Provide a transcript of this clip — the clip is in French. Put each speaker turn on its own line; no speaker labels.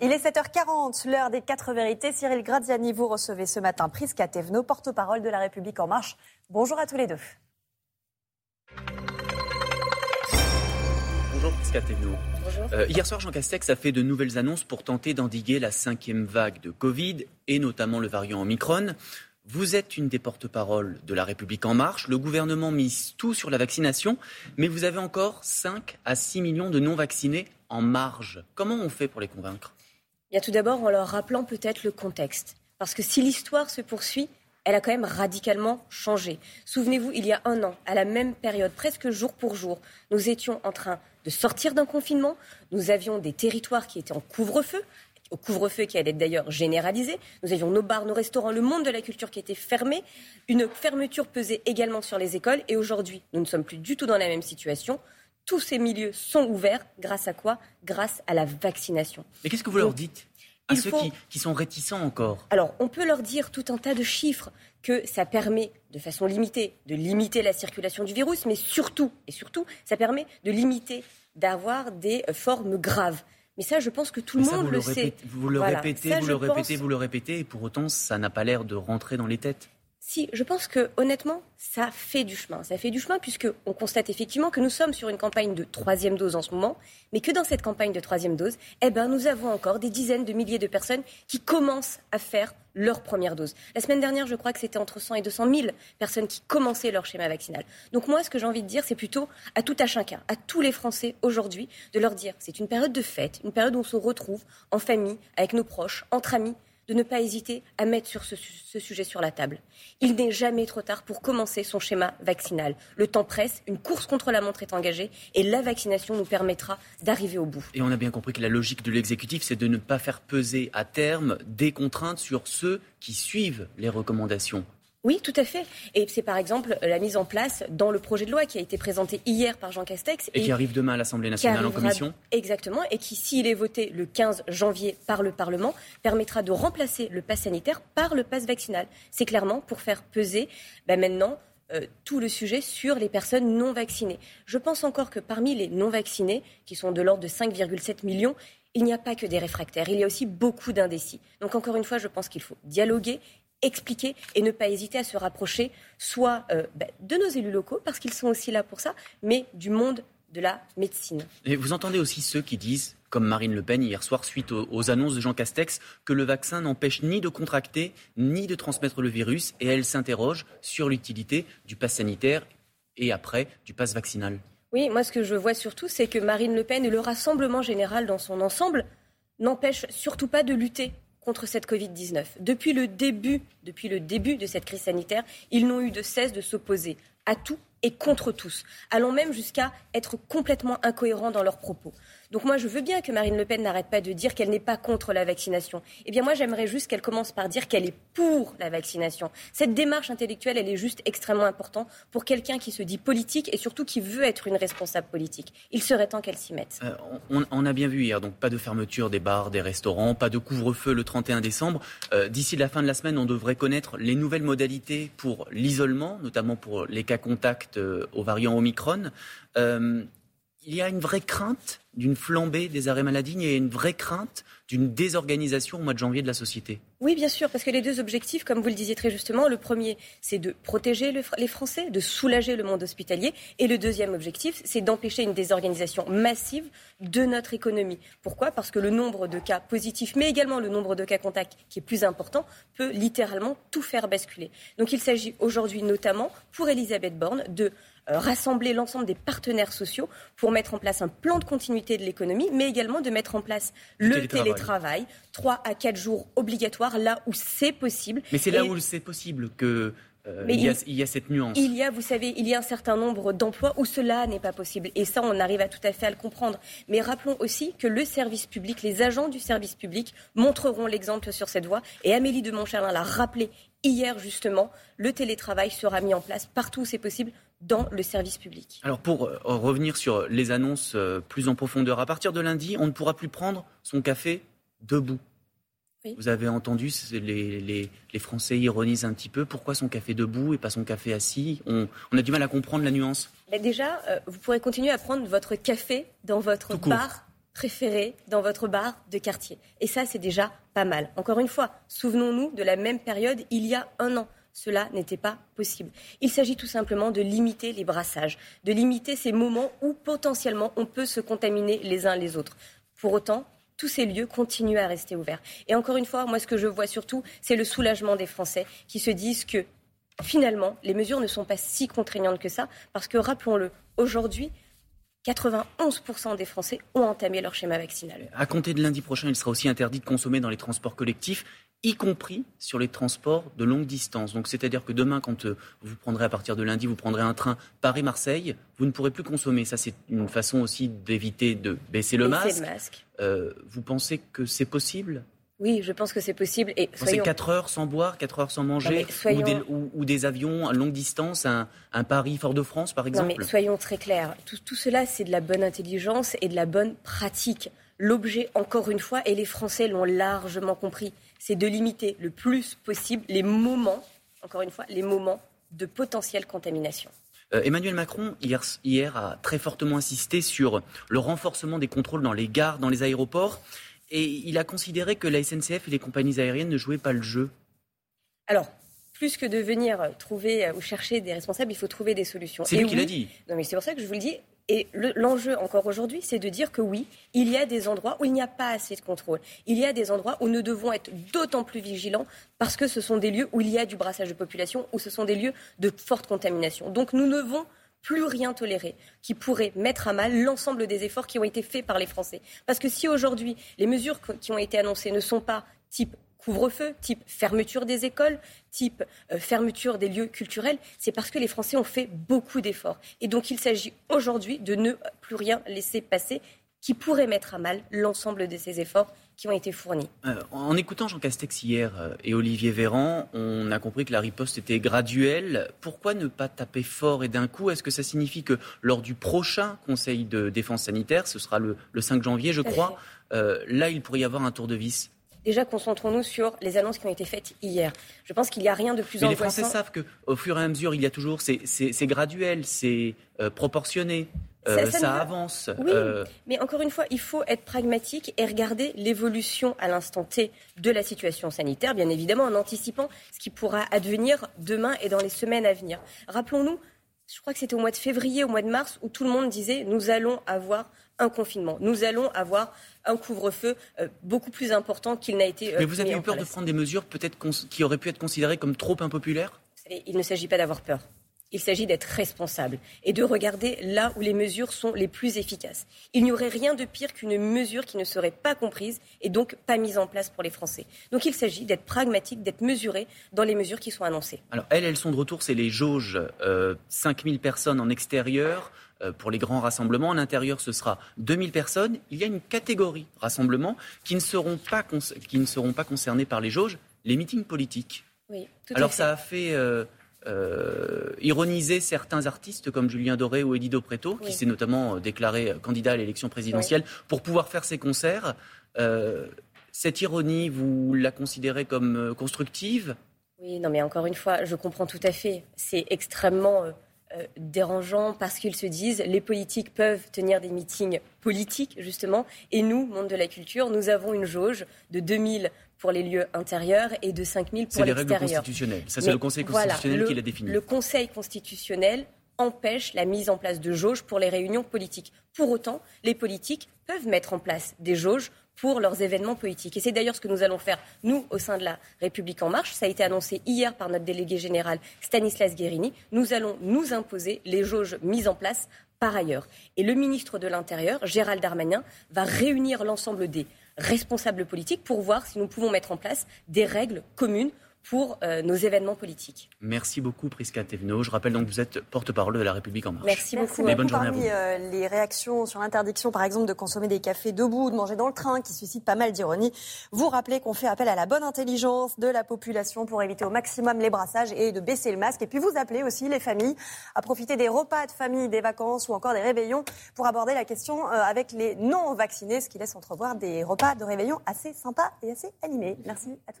Il est 7h40, l'heure des quatre vérités. Cyril Graziani, vous recevez ce matin Prisca Thévenot, porte-parole de La République En Marche. Bonjour à tous les deux.
Bonjour Prisca Thévenot. Euh, hier soir, Jean Castex a fait de nouvelles annonces pour tenter d'endiguer la cinquième vague de Covid et notamment le variant Omicron. Vous êtes une des porte-paroles de La République En Marche. Le gouvernement mise tout sur la vaccination, mais vous avez encore 5 à 6 millions de non-vaccinés en marge. Comment on fait pour les convaincre?
Tout d'abord en leur rappelant peut-être le contexte. Parce que si l'histoire se poursuit, elle a quand même radicalement changé. Souvenez-vous, il y a un an, à la même période, presque jour pour jour, nous étions en train de sortir d'un confinement. Nous avions des territoires qui étaient en couvre-feu, au couvre-feu qui allait être d'ailleurs généralisé. Nous avions nos bars, nos restaurants, le monde de la culture qui était fermé. Une fermeture pesait également sur les écoles. Et aujourd'hui, nous ne sommes plus du tout dans la même situation. Tous ces milieux sont ouverts. Grâce à quoi? Grâce à la vaccination.
Mais qu'est-ce que vous leur dites à ceux qui, sont réticents encore?
Alors, on peut leur dire tout un tas de chiffres que ça permet, de façon limitée, de limiter la circulation du virus, mais surtout, et surtout, ça permet de limiter, d'avoir des formes graves. Mais ça, je pense que tout le monde le, sait.
Vous le répétez, vous le répétez, vous le répétez, et pour autant, ça n'a pas l'air de rentrer dans les têtes.
Si, je pense que honnêtement, ça fait du chemin. Ça fait du chemin puisqu'on constate effectivement que nous sommes sur une campagne de troisième dose en ce moment, mais que dans cette campagne de troisième dose, eh ben, nous avons encore des dizaines de milliers de personnes qui commencent à faire leur première dose. La semaine dernière, je crois que c'était entre 100 et 200 000 personnes qui commençaient leur schéma vaccinal. Donc moi, ce que j'ai envie de dire, c'est plutôt à tout à chacun, à tous les Français aujourd'hui, de leur dire, c'est une période de fête, une période où on se retrouve en famille, avec nos proches, entre amis, de ne pas hésiter à mettre ce, sujet sur la table. Il n'est jamais trop tard pour commencer son schéma vaccinal. Le temps presse, une course contre la montre est engagée et la vaccination nous permettra d'arriver au bout.
Et on a bien compris que la logique de l'exécutif, c'est de ne pas faire peser à terme des contraintes sur ceux qui suivent les recommandations.
Oui, tout à fait. Et c'est par exemple la mise en place dans le projet de loi qui a été présenté hier par Jean Castex.
Et, qui arrive demain à l'Assemblée nationale en commission.
Exactement. Et qui, s'il est voté le 15 janvier par le Parlement, permettra de remplacer le pass sanitaire par le pass vaccinal. C'est clairement pour faire peser ben maintenant euh, tout le sujet sur les personnes non vaccinées. Je pense encore que parmi les non vaccinés, qui sont de l'ordre de 5,7 millions, il n'y a pas que des réfractaires, il y a aussi beaucoup d'indécis. Donc encore une fois, je pense qu'il faut dialoguer expliquer et ne pas hésiter à se rapprocher soit euh, bah, de nos élus locaux, parce qu'ils sont aussi là pour ça, mais du monde de la médecine.
Et vous entendez aussi ceux qui disent, comme Marine Le Pen hier soir, suite aux, annonces de Jean Castex, que le vaccin n'empêche ni de contracter, ni de transmettre le virus, et elle s'interroge sur l'utilité du pass sanitaire et après du pass vaccinal.
Oui, moi ce que je vois surtout, c'est que Marine Le Pen et le Rassemblement général dans son ensemble n'empêchent surtout pas de lutter contre cette Covid-19. Depuis depuis le début de cette crise sanitaire, ils n'ont eu de cesse de s'opposer à tout et contre tous, allant même jusqu'à être complètement incohérents dans leurs propos. Donc moi, je veux bien que Marine Le Pen n'arrête pas de dire qu'elle n'est pas contre la vaccination. Eh bien moi, j'aimerais juste qu'elle commence par dire qu'elle est pour la vaccination. Cette démarche intellectuelle, elle est juste extrêmement importante pour quelqu'un qui se dit politique et surtout qui veut être une responsable politique. Il serait temps qu'elle s'y mette. Euh,
on, a bien vu hier, donc pas de fermeture des bars, des restaurants, pas de couvre-feu le 31 décembre. Euh, d'ici la fin de la semaine, on devrait connaître les nouvelles modalités pour l'isolement, notamment pour les cas contacts euh, au variant Omicron il y a une vraie crainte d'une flambée des arrêts maladie, a une vraie crainte d'une désorganisation au mois de janvier de la société.
Oui, bien sûr, parce que les deux objectifs, comme vous le disiez très justement, le premier, c'est de protéger les Français, de soulager le monde hospitalier, et le deuxième objectif, c'est d'empêcher une désorganisation massive de notre économie. Pourquoi? Parce que le nombre de cas positifs, mais également le nombre de cas contacts, qui est plus important, peut littéralement tout faire basculer. Donc il s'agit aujourd'hui notamment, pour Elisabeth Borne, de rassembler l'ensemble des partenaires sociaux pour mettre en place un plan de continuité de l'économie, mais également de mettre en place le, télétravail. trois à quatre jours obligatoires là où c'est possible.
Mais c'est là où c'est possible que euh, il, y a, il, y a, cette nuance.
Il y a, vous savez, il y a un certain nombre d'emplois où cela n'est pas possible. Et ça, on arrive à tout à fait à le comprendre. Mais rappelons aussi que le service public, les agents du service public montreront l'exemple sur cette voie. Et Amélie de Montchalin l'a rappelé hier, justement. Le télétravail sera mis en place partout où c'est possible dans le service public.
Alors pour euh, revenir sur les annonces euh, plus en profondeur, à partir de lundi, on ne pourra plus prendre son café debout. Vous avez entendu, les, les, Français ironisent un petit peu. Pourquoi son café debout et pas son café assis? On, a du mal à comprendre la nuance.
déjà, euh, vous pourrez continuer à prendre votre café dans votre bar préféré dans votre bar de quartier. Et ça, c'est déjà pas mal. Encore une fois, souvenons-nous de la même période il y a un an. Cela n'était pas possible. Il s'agit tout simplement de limiter les brassages, de limiter ces moments où potentiellement on peut se contaminer les uns les autres. Pour autant, tous ces lieux continuent à rester ouverts. Et encore une fois, moi, ce que je vois surtout, c'est le soulagement des Français qui se disent que finalement, les mesures ne sont pas si contraignantes que ça, parce que rappelons-le, aujourd'hui, 91% des Français ont entamé leur schéma vaccinal.
À compter de lundi prochain, il sera aussi interdit de consommer dans les transports collectifs, y compris sur les transports de longue distance. Donc, c'est-à-dire que demain, quand euh, vous prendrez à partir de lundi, vous prendrez un train Paris-Marseille, vous ne pourrez plus consommer. Ça, c'est une façon aussi d'éviter de baisser le
baisser
masque.
Le masque.
Euh, vous pensez que c'est possible?
Oui, je pense que c'est possible. Et
soyons... C'est 4 heures sans boire, 4 heures sans manger, soyons... ou, des, ou, ou, des, avions à longue distance, un, un Paris-Fort-de-France par exemple
Non, mais soyons très clairs. Tout, tout cela, c'est de la bonne intelligence et de la bonne pratique. L'objet, encore une fois, et les Français l'ont largement compris, c'est de limiter le plus possible les moments, encore une fois, les moments de potentielle contamination.
Euh, Emmanuel Macron, hier, hier, a très fortement insisté sur le renforcement des contrôles dans les gares, dans les aéroports. Et il a considéré que la SNCF et les compagnies aériennes ne jouaient pas le jeu.
Alors, plus que de venir trouver ou chercher des responsables, il faut trouver des solutions.
C'est lui
oui,
qui l'a dit.
Non, mais c'est pour ça que je vous le dis. Et l'enjeu encore aujourd'hui, c'est de dire que oui, il y a des endroits où il n'y a pas assez de contrôle. Il y a des endroits où nous devons être d'autant plus vigilants parce que ce sont des lieux où il y a du brassage de population, où ce sont des lieux de forte contamination. Donc nous ne devons plus rien tolérer qui pourrait mettre à mal l'ensemble des efforts qui ont été faits par les Français. Parce que si aujourd'hui les mesures qui ont été annoncées ne sont pas type couvre-feu, type fermeture des écoles, type euh, fermeture des lieux culturels, c'est parce que les Français ont fait beaucoup d'efforts. Et donc il s'agit aujourd'hui de ne plus rien laisser passer qui pourrait mettre à mal l'ensemble de ces efforts qui ont été fournis.
Euh, en écoutant Jean Castex hier euh, et Olivier Véran, on a compris que la riposte était graduelle. Pourquoi ne pas taper fort et d'un coup? Est-ce que ça signifie que lors du prochain Conseil de défense sanitaire, ce sera le, le 5 janvier, je crois, euh, là, il pourrait y avoir un tour de vis?
Déjà, concentrons-nous sur les annonces qui ont été faites hier. Je pense qu'il n'y a rien de plus
Mais
angoissant.
les Français savent qu'au fur et à mesure, il y a toujours, c'est graduel, c'est euh, proportionné. Euh, ça, ça, ça avance.
Oui, euh... mais encore une fois, il faut être pragmatique et regarder l'évolution à l'instant T de la situation sanitaire, bien évidemment, en anticipant ce qui pourra advenir demain et dans les semaines à venir. Rappelons-nous, je crois que c'était au mois de février, au mois de mars, où tout le monde disait nous allons avoir un confinement, nous allons avoir un couvre-feu euh, beaucoup plus important qu'il n'a été.
Mais vous avez eu peur de prendre des mesures peut-être qui auraient pu être considérées comme trop impopulaires?
Il ne s'agit pas d'avoir peur. Il s'agit d'être responsable et de regarder là où les mesures sont les plus efficaces. Il n'y aurait rien de pire qu'une mesure qui ne serait pas comprise et donc pas mise en place pour les Français. Donc il s'agit d'être pragmatique, d'être mesuré dans les mesures qui sont annoncées.
Alors elles, elles sont de retour, c'est les jauges, euh, 5000 personnes en extérieur. Euh, pour les grands rassemblements, en intérieur, ce sera 2000 personnes. Il y a une catégorie rassemblements qui ne seront pas, qui ne seront pas concernés par les jauges, les meetings politiques.
Oui, tout
Alors
à fait.
ça a fait euh, euh, ironiser certains artistes comme Julien Doré ou Eddie Preto,
Oui.
qui s'est notamment euh, déclaré candidat à l'élection présidentielle, pour pouvoir faire ses concerts. Euh, cette ironie, vous la considérez comme euh, constructive?
Oui, non, mais encore une fois, je comprends tout à fait. C'est extrêmement euh, dérangeant parce qu'ils se disent les politiques peuvent tenir des meetings politiques, justement, et nous, monde de la culture, nous avons une jauge de 2000 pour les lieux intérieurs et de 5000 pour
C'est les règles
l'extérieur.
constitutionnelles. Ça, c'est le Conseil constitutionnel qui l'a défini.
Le Conseil constitutionnel empêche la mise en place de jauges pour les réunions politiques. Pour autant, les politiques peuvent mettre en place des jauges pour leurs événements politiques. Et c'est d'ailleurs ce que nous allons faire, nous, au sein de la République En Marche. Ça a été annoncé hier par notre délégué général Stanislas Guérini. Nous allons nous imposer les jauges mises en place par ailleurs. Et le ministre de l'Intérieur, Gérald Darmanin, va réunir l'ensemble des responsables politiques pour voir si nous pouvons mettre en place des règles communes pour euh, nos événements politiques.
Merci beaucoup, Prisca Thévenot. Je rappelle donc que vous êtes porte-parole de La République En Marche.
Merci, beaucoup.
Mais bonne journée à
Parmi
vous.
euh, les réactions sur l'interdiction, par exemple, de consommer des cafés debout, de manger dans le train, qui suscite pas mal d'ironie, vous rappelez qu'on fait appel à la bonne intelligence de la population pour éviter au maximum les brassages et de baisser le masque. Et puis vous appelez aussi les familles à profiter des repas de famille, des vacances ou encore des réveillons pour aborder la question euh, avec les non-vaccinés, ce qui laisse entrevoir des repas de réveillon assez sympas et assez animés. Merci à tous.